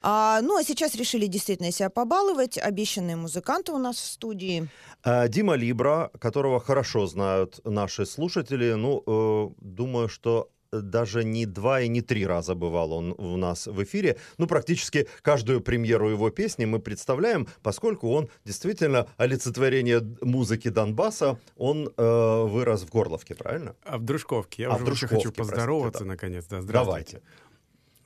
А, ну, а сейчас решили действительно себя побаловать. Обещанные музыканты у нас в студии. А, Дима Либра, которого хорошо знают наши слушатели, ну, э, думаю, что даже не два и не три раза бывал он у нас в эфире. Ну, практически каждую премьеру его песни мы представляем, поскольку он действительно олицетворение музыки Донбасса. Он э, вырос в Горловке, правильно? А в Дружковке. Я А, уже в Дружковке, хочу поздороваться, простите, наконец. Да, Давайте.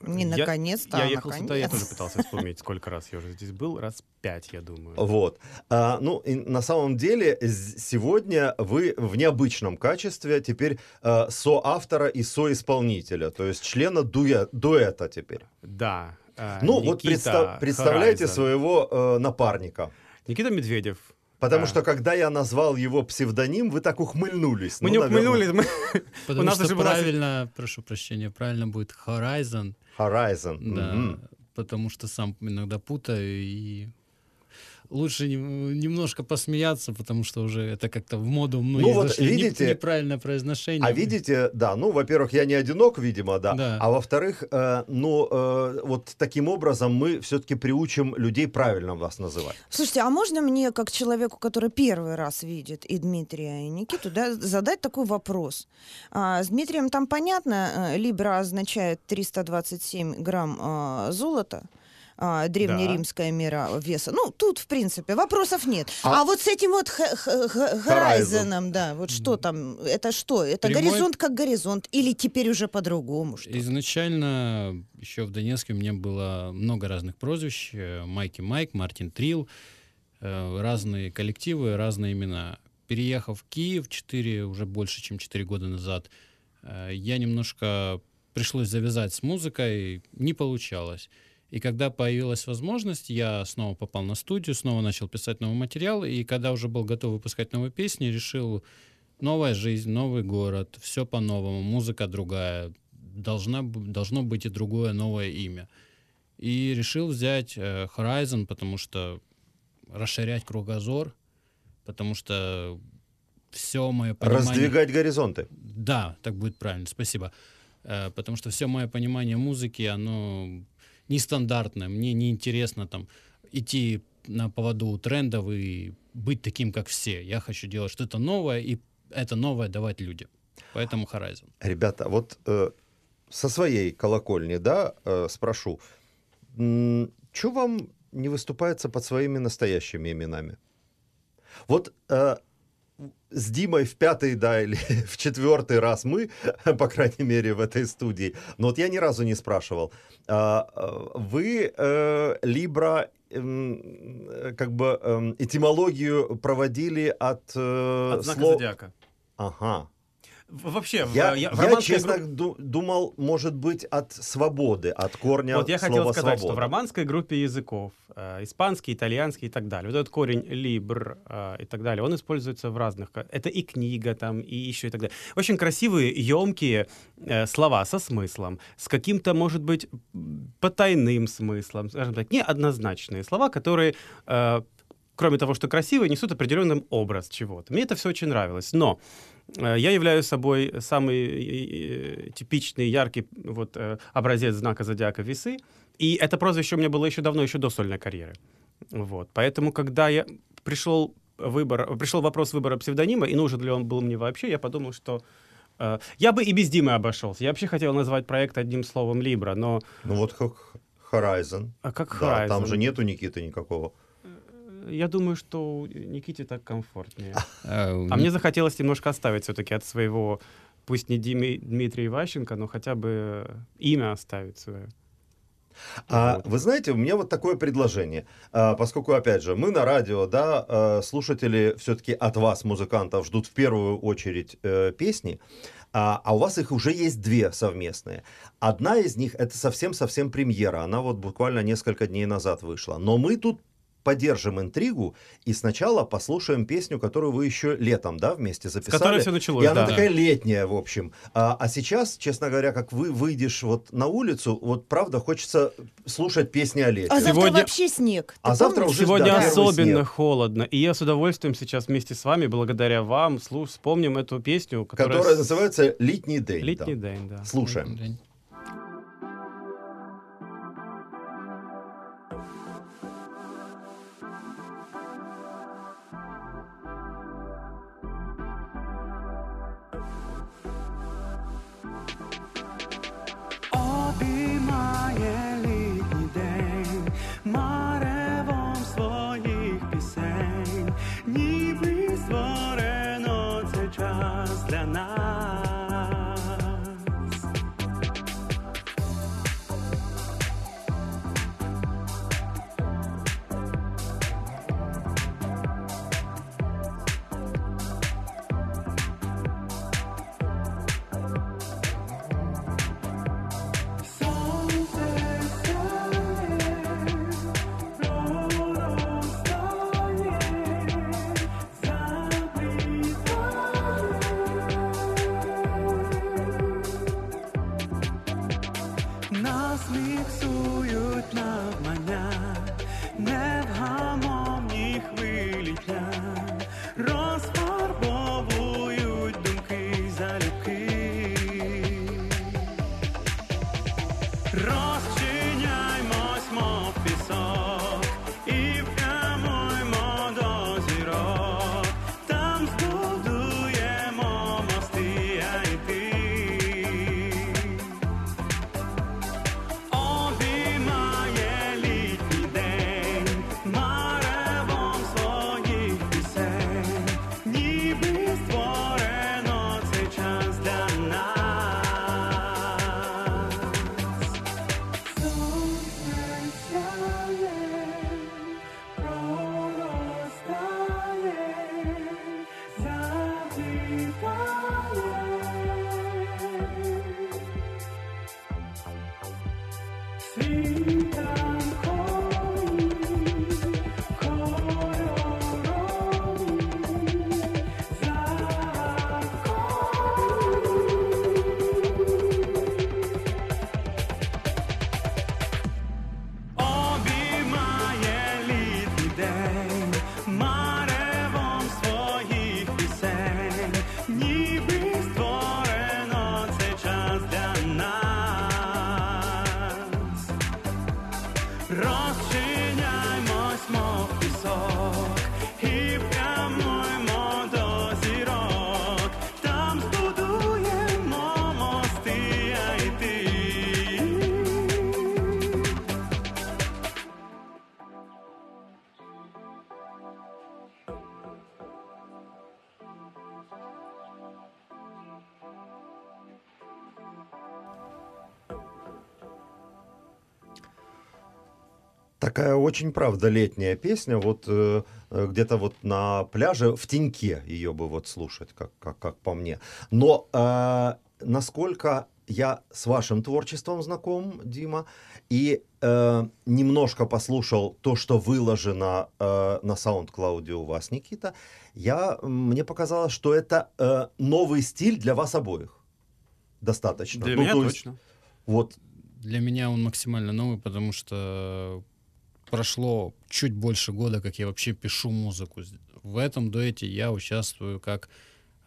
Не Я- наконец-то, Я а ехал сюда, я наконец. тоже пытался вспомнить, сколько раз я уже здесь был. Раз пять, я думаю. Вот. А, ну, и на самом деле, сегодня вы в необычном качестве теперь э, соавтора и соисполнителя, то есть члена дуэ- дуэта теперь. Да. э, Ну, вот Никита представ- представляете Хорайзен. своего э, напарника. Никита Медведев. Потому А. что, когда я назвал его псевдоним, вы так ухмыльнулись. Мы Ну, не наверное, ухмыльнулись, мы... Потому У нас что правильно, прошу прощения, правильно будет Horizon, Horizon. да, Мгм. потому что сам иногда путаю и лучше нем- немножко посмеяться, потому что уже это как-то в моду многие Ну вот зашли. Не- видите- неправильное произношение. А видите, да, ну, во-первых, я не одинок, видимо, да. Да. А во-вторых, э, ну, э, вот таким образом мы все-таки приучим людей правильно вас называть. Слушайте, а можно мне, как человеку, который первый раз видит и Дмитрия, и Никиту, да, задать такой вопрос? А, с Дмитрием там понятно, э, Либра означает 327 грамм а, золота, а, древнеримская мера веса. Ну, тут, в принципе, вопросов нет. А- А, вот с этим вот Horizon, да, вот что там, это что? Это Прямой- горизонт как горизонт или теперь уже по-другому? Что? Изначально еще в Донецке у меня было много разных прозвищ. Майки Майк, Мартин Трил, э, разные коллективы, разные имена. Переехав в Киев 4, уже больше, чем 4 года назад, э, я немножко пришлось завязать с музыкой, не получалось. И когда появилась возможность, я снова попал на студию, снова начал писать новый материал, и когда уже был готов выпускать новые песни, решил новая жизнь, новый город, все по-новому, музыка другая, должна, должно быть и другое новое имя. И решил взять э, Horizon, потому что расширять кругозор, потому что все мое понимание... Раздвигать горизонты. Да, так будет правильно, спасибо. Э, Потому что все мое понимание музыки, оно нестандартное. Мне неинтересно там идти на поводу трендов и быть таким, как все. Я хочу делать что-то новое, и это новое давать людям. Поэтому Horizon. Ребята, вот э, со своей колокольни, да, э, спрошу, что вам не выступается под своими настоящими именами? Вот э, с Димой в пятый, да, или в четвертый раз мы, по крайней мере, в этой студии, но вот я ни разу не спрашивал, а, э, вы э, Либра эм, как бы эм, этимологию проводили от, э, От знака слов- зодиака. Ага. Вообще, Я, я, я, честно ду- думал, может быть, от свободы, от корня Вот я слова хотел сказать, что в «свобода». романской группе языков, э, испанский, итальянский и так далее, вот этот корень либр э, и так далее, он используется в разных... Это и книга там, и еще и так далее. Очень красивые, емкие э, слова со смыслом, с каким-то, может быть, потайным смыслом, скажем так, неоднозначные слова, которые... э, Кроме того, что красивые, несут определенный образ чего-то. Мне это все очень нравилось. Но я являюсь собой самый э, э, типичный, яркий вот, э, образец знака зодиака весы. И это прозвище у меня было еще давно, еще до сольной карьеры. Вот. Поэтому, когда я пришел выбор, пришел вопрос выбора псевдонима, и нужен ли он был мне вообще, я подумал, что э, я бы и без Димы обошелся. Я вообще хотел назвать проект одним словом Libra, но Ну вот как Horizon. а как Да, там Horizon? же нету Никиты никакого. Я думаю, что Никите так комфортнее. Э, А мне захотелось немножко оставить все-таки от своего, пусть не Дими- Дмитрия Иващенко, но хотя бы имя оставить свое. А, Вот. вы знаете, у меня вот такое предложение. А, поскольку, опять же, мы на радио, да, э, слушатели все-таки от вас, музыкантов, ждут в первую очередь э, песни, а, а у вас их уже есть две совместные. Одна из них это совсем-совсем премьера. Она вот буквально несколько дней назад вышла. Но мы тут поддержим интригу и сначала послушаем песню, которую вы еще летом, да, вместе записали. которой все началось, И она да. такая летняя, в общем. А, а сейчас, честно говоря, как вы выйдешь вот на улицу, вот правда хочется слушать песни о лете. А завтра Сегодня- вообще снег. Ты А завтра помнишь? уже Сегодня да, особенно снег. холодно, и я с удовольствием сейчас вместе с вами, благодаря вам, слуш- вспомним эту песню, которая... которая называется «Летний день». Летний да. день, да. Слушаем. День. Такая очень, правда, летняя песня. Вот э, э, где-то вот на пляже в теньке ее бы вот слушать, как, как, как по мне. Но э, насколько я с вашим творчеством знаком, Дима, и э, немножко послушал то, что выложено э, на SoundCloud у вас, Никита, я, мне показалось, что это э, новый стиль для вас обоих. Достаточно. Для Ну, меня то есть точно. Вот Для меня он максимально новый, потому что прошло чуть больше года, как я вообще пишу музыку. В этом дуэте я участвую как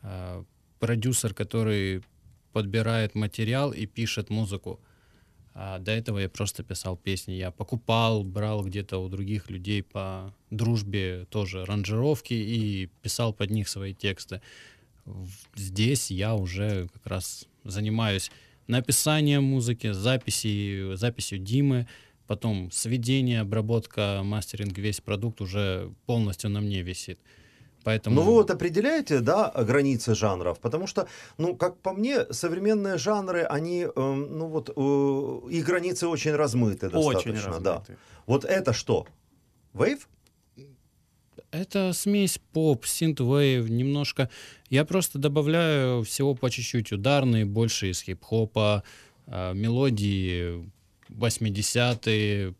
э, продюсер, который подбирает материал и пишет музыку. А до этого я просто писал песни. Я покупал, брал где-то у других людей по дружбе тоже аранжировки и писал под них свои тексты. Здесь я уже как раз занимаюсь написанием музыки, записи, записью Димы, потом сведение, обработка, мастеринг, весь продукт уже полностью на мне висит. Поэтому... Ну, вы вот определяете, да, границы жанров, потому что, ну, как по мне, современные жанры, они, эм, ну, вот, э, их границы очень размыты достаточно, Очень да. размытый. Вот это что? Вейв? Это смесь поп, synthwave, немножко. Я просто добавляю всего по чуть-чуть. Ударные больше из хип-хопа, э, мелодии 80-е,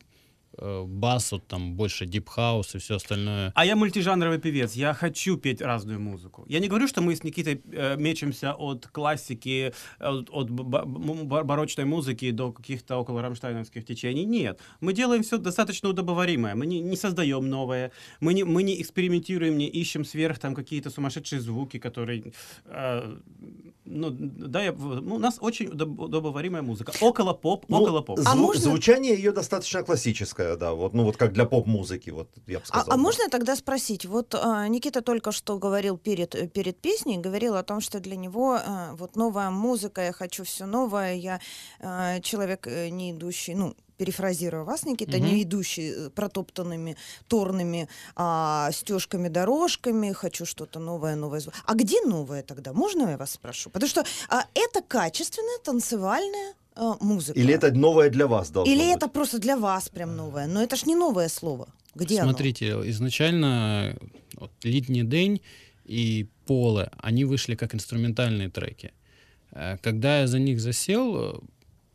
э, бас вот там больше deep house и все остальное. А я мультижанровый певец, я хочу петь разную музыку. Я не говорю, что мы с Никитой э, мечемся от классики, от, от бар- барочной музыки до каких-то около рамштайновских течений. Нет, мы делаем все достаточно удобоваримое. Мы не, не создаем новое, мы не, мы не экспериментируем, не ищем сверх там какие-то сумасшедшие звуки, которые... э, ну, да, я, ну, у нас очень удоб- удобоваримая музыка. Около поп, Ну, около поп. зву- А можно- Звучание ее достаточно классическое, такая, да, вот, ну вот как для поп-музыки, вот я бы А, сказал. а да. можно тогда спросить? Вот а, Никита только что говорил перед, э, перед песней, говорил о том, что для него а, вот новая музыка, я хочу все новое, я а, человек э, не идущий, ну, перефразируя вас, Никита, Мгм. не идущий э, протоптанными торными а, стежками, дорожками, хочу что-то новое, новое. А где новое тогда? Можно я вас спрошу? Потому что а, это качественная танцевальная а, музыка. Или это новое для вас должно Или быть? это просто для вас прям новое? Но это ж не новое слово. Где оно? Смотрите, изначально вот, «Літній день» и «Поле», они вышли как инструментальные треки. Э, Когда я за них засел, э,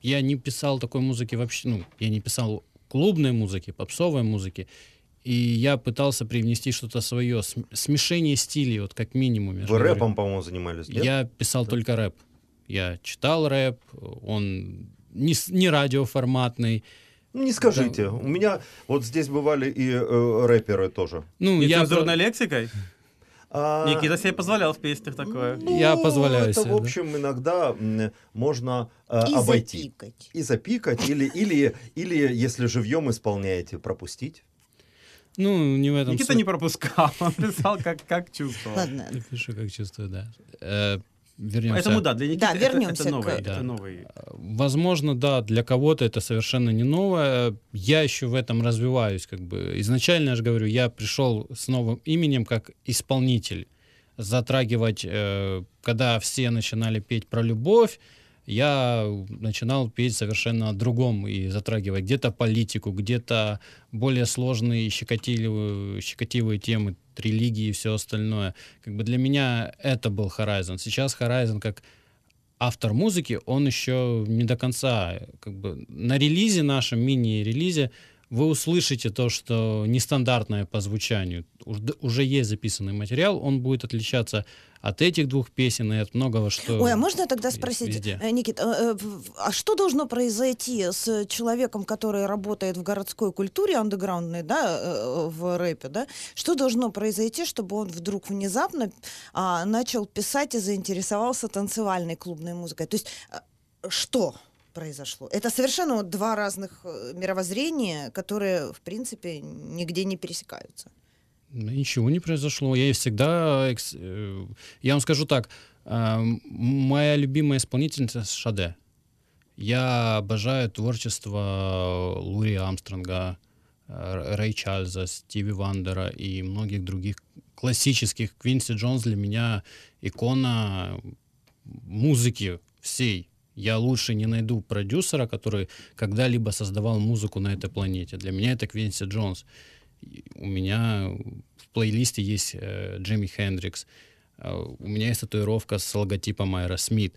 я не писал такой музыки вообще, ну, я не писал клубной музыки, попсовой музыки, и я пытался привнести что-то свое, см- смешение стилей, вот как минимум. Вы рэпом, по-моему, занимались, нет? Я писал только рэп. Я читал рэп, он не, не радиоформатный. Ну, не скажите. У меня вот здесь бывали и э, рэперы тоже. Ну, я, Нецензурной лексикой? А, Никита себе позволял в песнях такое. ну, Я позволяю Это, себе, в да. общем, иногда м, можно э, И обойти. запикать. И запикать, или, или, или, если живьем исполняете, пропустить. ну, не в этом Никита суть. не пропускал, он писал, как, как чувствовал. Ладно. Пишу, как чувствую, да. Вернемся. Поэтому да, для Никиты Да, это- вернемся это, к- новый, Да. это новый. Возможно, да, для кого-то это совершенно не новое. Я еще в этом развиваюсь. Как бы. Изначально, я же говорю, я пришел с новым именем как исполнитель. Затрагивать, э, когда все начинали петь про любовь, я начинал петь совершенно о другом и затрагивать где-то политику, где-то более сложные щекотливые, щекотливые темы, религии и все остальное. Как бы для меня это был Horizon. Сейчас Horizon как автор музыки, он еще не до конца, как бы на релизе нашем, мини-релизе, вы услышите то, что нестандартное по звучанию. Уж- Уже есть записанный материал, он будет отличаться от этих двух песен и от многого, что... Ой, а можно тогда спросить, везде. э, Никит, э, э, а что должно произойти с человеком, который работает в городской культуре андеграундной, да, в рэпе, да? Что должно произойти, чтобы он вдруг внезапно а, начал писать и заинтересовался танцевальной клубной музыкой? То есть что произошло? Это совершенно вот два разных э, мировоззрения, которые, в принципе, нигде не пересекаются. Ну, Ничего не произошло. Я всегда... экс- э, Я вам скажу так. э, Моя любимая исполнительница Шаде. Я обожаю творчество Лури Амстронга, э, Рэй Чарльза, Стиви Вандера и многих других классических. Квинси Джонс для меня икона музыки всей. Я лучше не найду продюсера, который когда-либо создавал музыку на этой планете. Для меня это Квинси Джонс. У меня в плейлисте есть э, Джимми Хендрикс. Э, у меня есть татуировка с логотипом Аэросмит.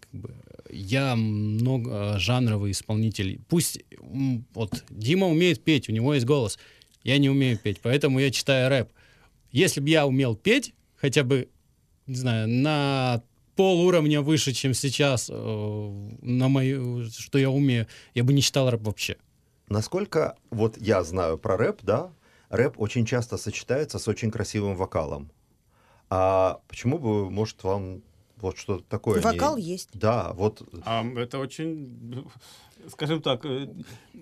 Как бы, я много жанровый исполнитель. Пусть вот Дима умеет петь, у него есть голос. Я не умею петь, поэтому я читаю рэп. Если бы я умел петь, хотя бы, не знаю, на пол уровня выше, чем сейчас, э, на мою, что я умею, я бы не читал рэп вообще. Насколько вот я знаю про рэп, да, рэп очень часто сочетается с очень красивым вокалом. А почему бы, может, вам вот что-то такое? Вокал есть. Да, вот. А, это очень, скажем так, э,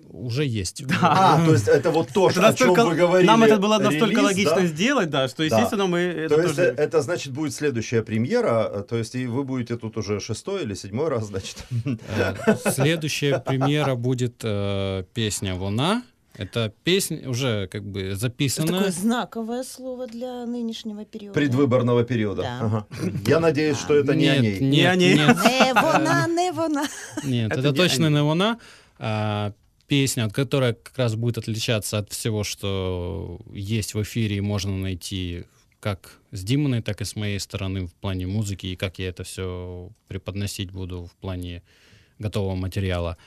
Уже есть. А, то есть это вот то, это о чем настолько- вы говорили. нам это было настолько релиз, логично да? сделать, да, что, Да. естественно, мы это То есть тоже... э, это значит будет следующая премьера, э, то есть и вы будете тут уже шестой или седьмой раз, значит. Следующая премьера будет э, песня «Луна». Это песня уже как бы Это записана. такое знаковое слово для нынешнего периода. Предвыборного периода. Да. Ага. Я надеюсь, что это не о нет, ней. Не нет, о ней. нет, Не вона, не вона. нет, Это это, не точно не она. А, песня, от которая как раз будет отличаться от всего, что есть в эфире и можно найти как с Димоной, так и с моей стороны в плане музыки, и как я это все преподносить буду в плане готового материала.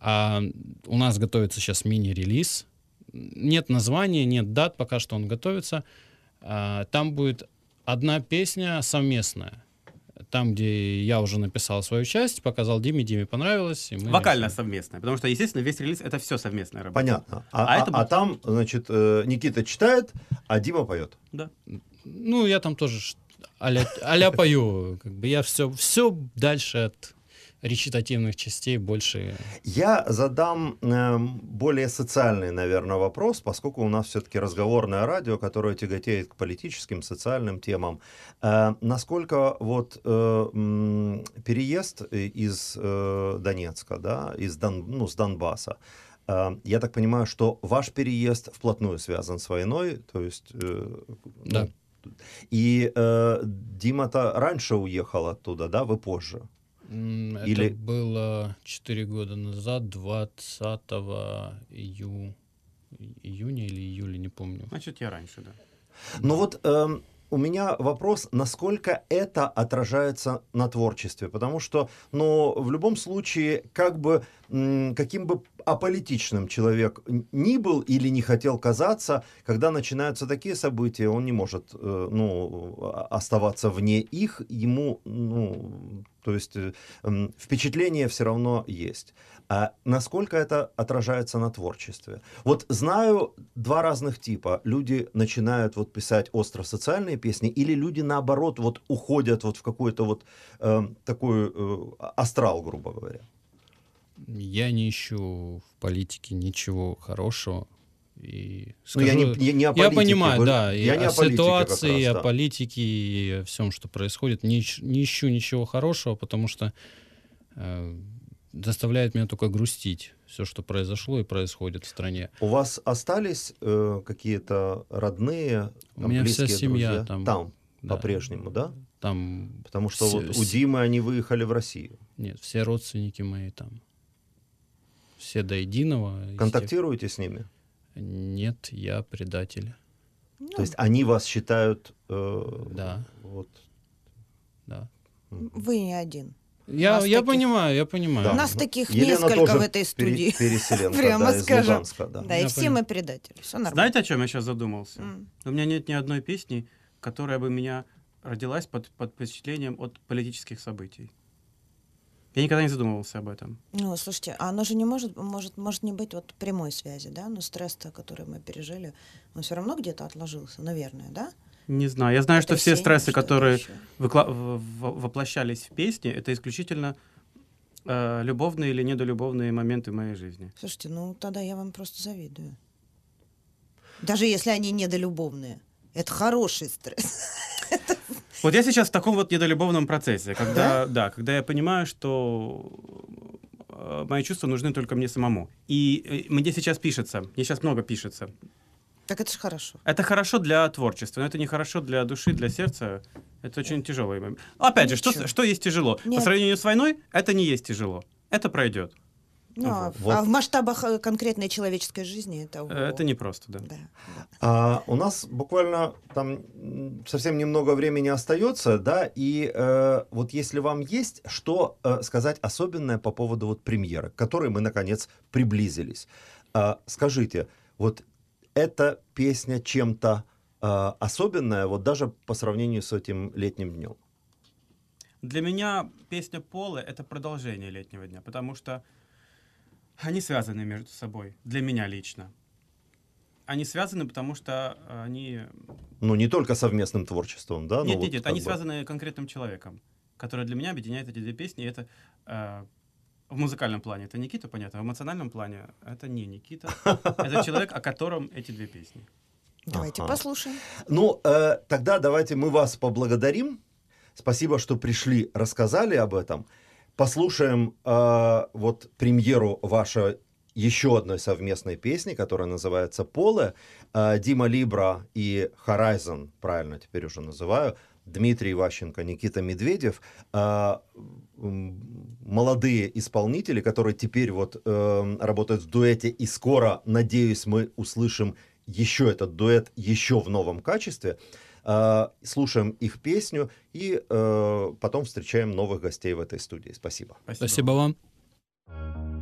А у нас готовится сейчас мини-релиз. Нет названия, нет дат, пока что он готовится. А, Там будет одна песня совместная. Там, где я уже написал свою часть, показал Диме, Диме понравилось. и мы Вокально решили. совместное, потому что, естественно, весь релиз — это все совместная работа. Понятно. А, А а- это а будет- там, значит, э, Никита читает, а Дима поет. Да. Ну, я там тоже а-ля, а-ля пою. Как бы я все, все дальше от речитативных частей больше. Я задам эм, более социальный, наверное, вопрос, поскольку у нас все-таки разговорное радио, которое тяготеет к политическим, социальным темам. Э, насколько вот э, переезд из э, Донецка, да, из Дон, ну, с Донбасса, э, я так понимаю, что ваш переезд вплотную связан с войной, то есть... э, Да. ну, И э, Дима-то раньше уехал оттуда, да, вы позже? Это Или- было 4 года назад, 20 ию... июня или июля, не помню. Значит, я раньше, да. Ну вот эм, у меня вопрос, насколько это отражается на творчестве, потому что, ну, в любом случае, как бы, каким бы аполитичным человек ни был или не хотел казаться, когда начинаются такие события, он не может, э, ну, а- оставаться вне их, ему, ну, то есть э, впечатление все равно есть. А насколько это отражается на творчестве? Вот знаю два разных типа. Люди начинают вот писать остро-социальные песни, или люди наоборот вот уходят вот в какой-то вот э, такой э, астрал, грубо говоря. Я не ищу в политике ничего хорошего. И Ну, я не, скажу- не, не о Я политике, понимаю, вы- да, и я не о, о ситуации, раз, и о да. политике, и о всем, что происходит. Не, не ищу ничего хорошего, потому что э, заставляет меня только грустить все, что произошло и происходит в стране. У вас остались э, какие-то родные, У там, меня вся семья друзья? там. Там, Да. по-прежнему, да? Там Потому что Все- вот у Димы они выехали в Россию. нет, все родственники мои там. Все до единого. из тех- Контактируете с ними? Нет, я предатель. Ну, То есть они вас считают... э, Да. Вот, Да. Вы не один. Я, Нас я таких- понимаю, я понимаю. Да. Нас таких Елена несколько тоже в этой студии. переселенка, Прямо да, из скажем. Луганска, да. Да, и Я все мы предатели. Все нормально. Знаете, о чем я сейчас задумался? М. У меня нет ни одной песни, которая бы меня родилась под, под впечатлением от политических событий. Я никогда не задумывался об этом. Ну, слушайте, а оно же не может, может, может не быть вот прямой связи, да? Но стресс-то, который мы пережили, он все равно где-то отложился, наверное, да? Не знаю. Я знаю, что все стрессы, которые выкла- воплощались в песне, это исключительно э, любовные или недолюбовные моменты в моей жизни. Слушайте, ну тогда я вам просто завидую. Даже если они недолюбовные. Это хороший стресс. Вот я сейчас в таком вот недолюбовном процессе, когда, да, когда я понимаю, что э, мои чувства нужны только мне самому. И э, мне сейчас пишется, мне сейчас много пишется. Так это же хорошо. Это хорошо для творчества, но это не хорошо для души, для сердца. Это очень тяжелый момент. Опять же, что, Ничего. что есть тяжело? Нет. По сравнению с войной, это не есть тяжело. Это пройдет. Ну, а, в- Вот. а в масштабах э, конкретной человеческой жизни это... Э, Это непросто, да. Да. А, у нас буквально там совсем немного времени остается, да, и э, вот если вам есть что э, сказать особенное по поводу вот премьеры, к которой мы наконец приблизились, А, скажите, вот эта песня чем-то э, особенная, вот даже по сравнению с этим летним днем? Для меня песня Полы — это продолжение летнего дня, потому что они связаны между собой, для меня лично. Они связаны, потому что они... Ну, не только совместным творчеством, да? ну, нет, вот нет, нет, они бы. связаны конкретным человеком, который для меня объединяет эти две песни. Это э, в музыкальном плане это Никита, понятно, в эмоциональном плане это не Никита. Это человек, о котором эти две песни. Давайте Ага. послушаем. Ну, э, тогда давайте мы вас поблагодарим. Спасибо, что пришли, рассказали об этом. Послушаем э, вот премьеру вашей еще одной совместной песни, которая называется «Поле». Э, Дима Либра и Horizon, правильно теперь уже называю, Дмитрий Ващенко, Никита Медведев, э, молодые исполнители, которые теперь вот э, работают в дуэте, и скоро, надеюсь, мы услышим еще этот дуэт еще в новом качестве. Э, Слушаем их песню и э, потом встречаем новых гостей в этой студии. Спасибо. Спасибо вам.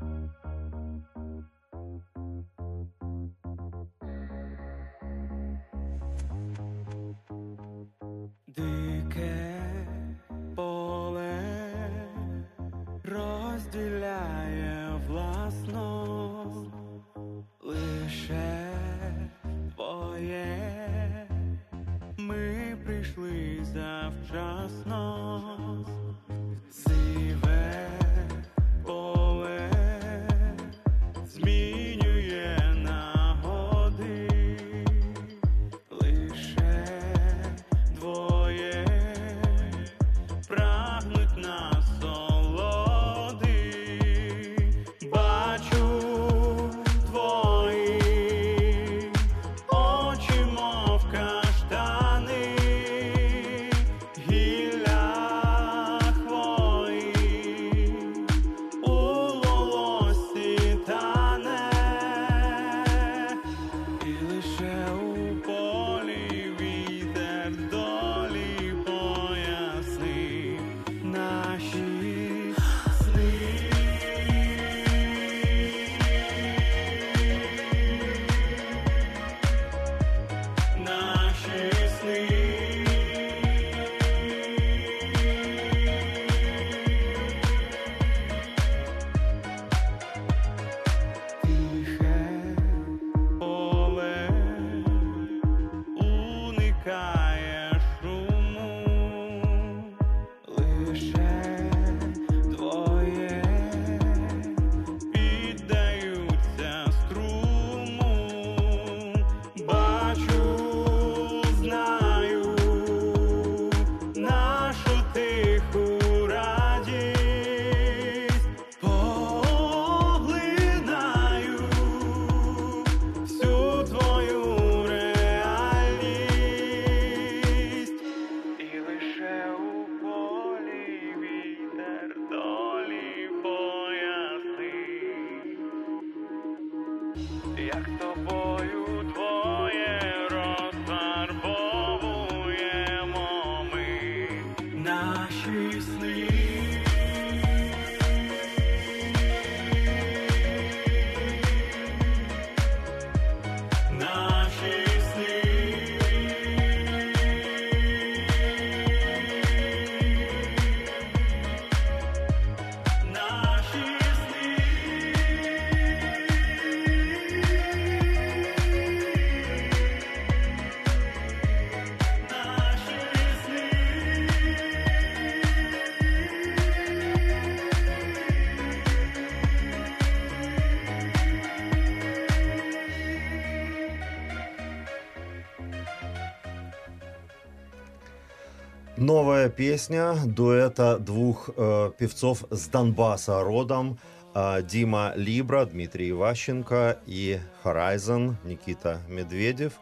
Новая песня дуэта двух э, певцов с Донбасса родом. э, Дима Либра, Дмитрий Иващенко и Horizon Никита Медведев.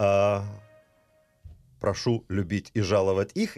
Э, прошу любить и жаловать их.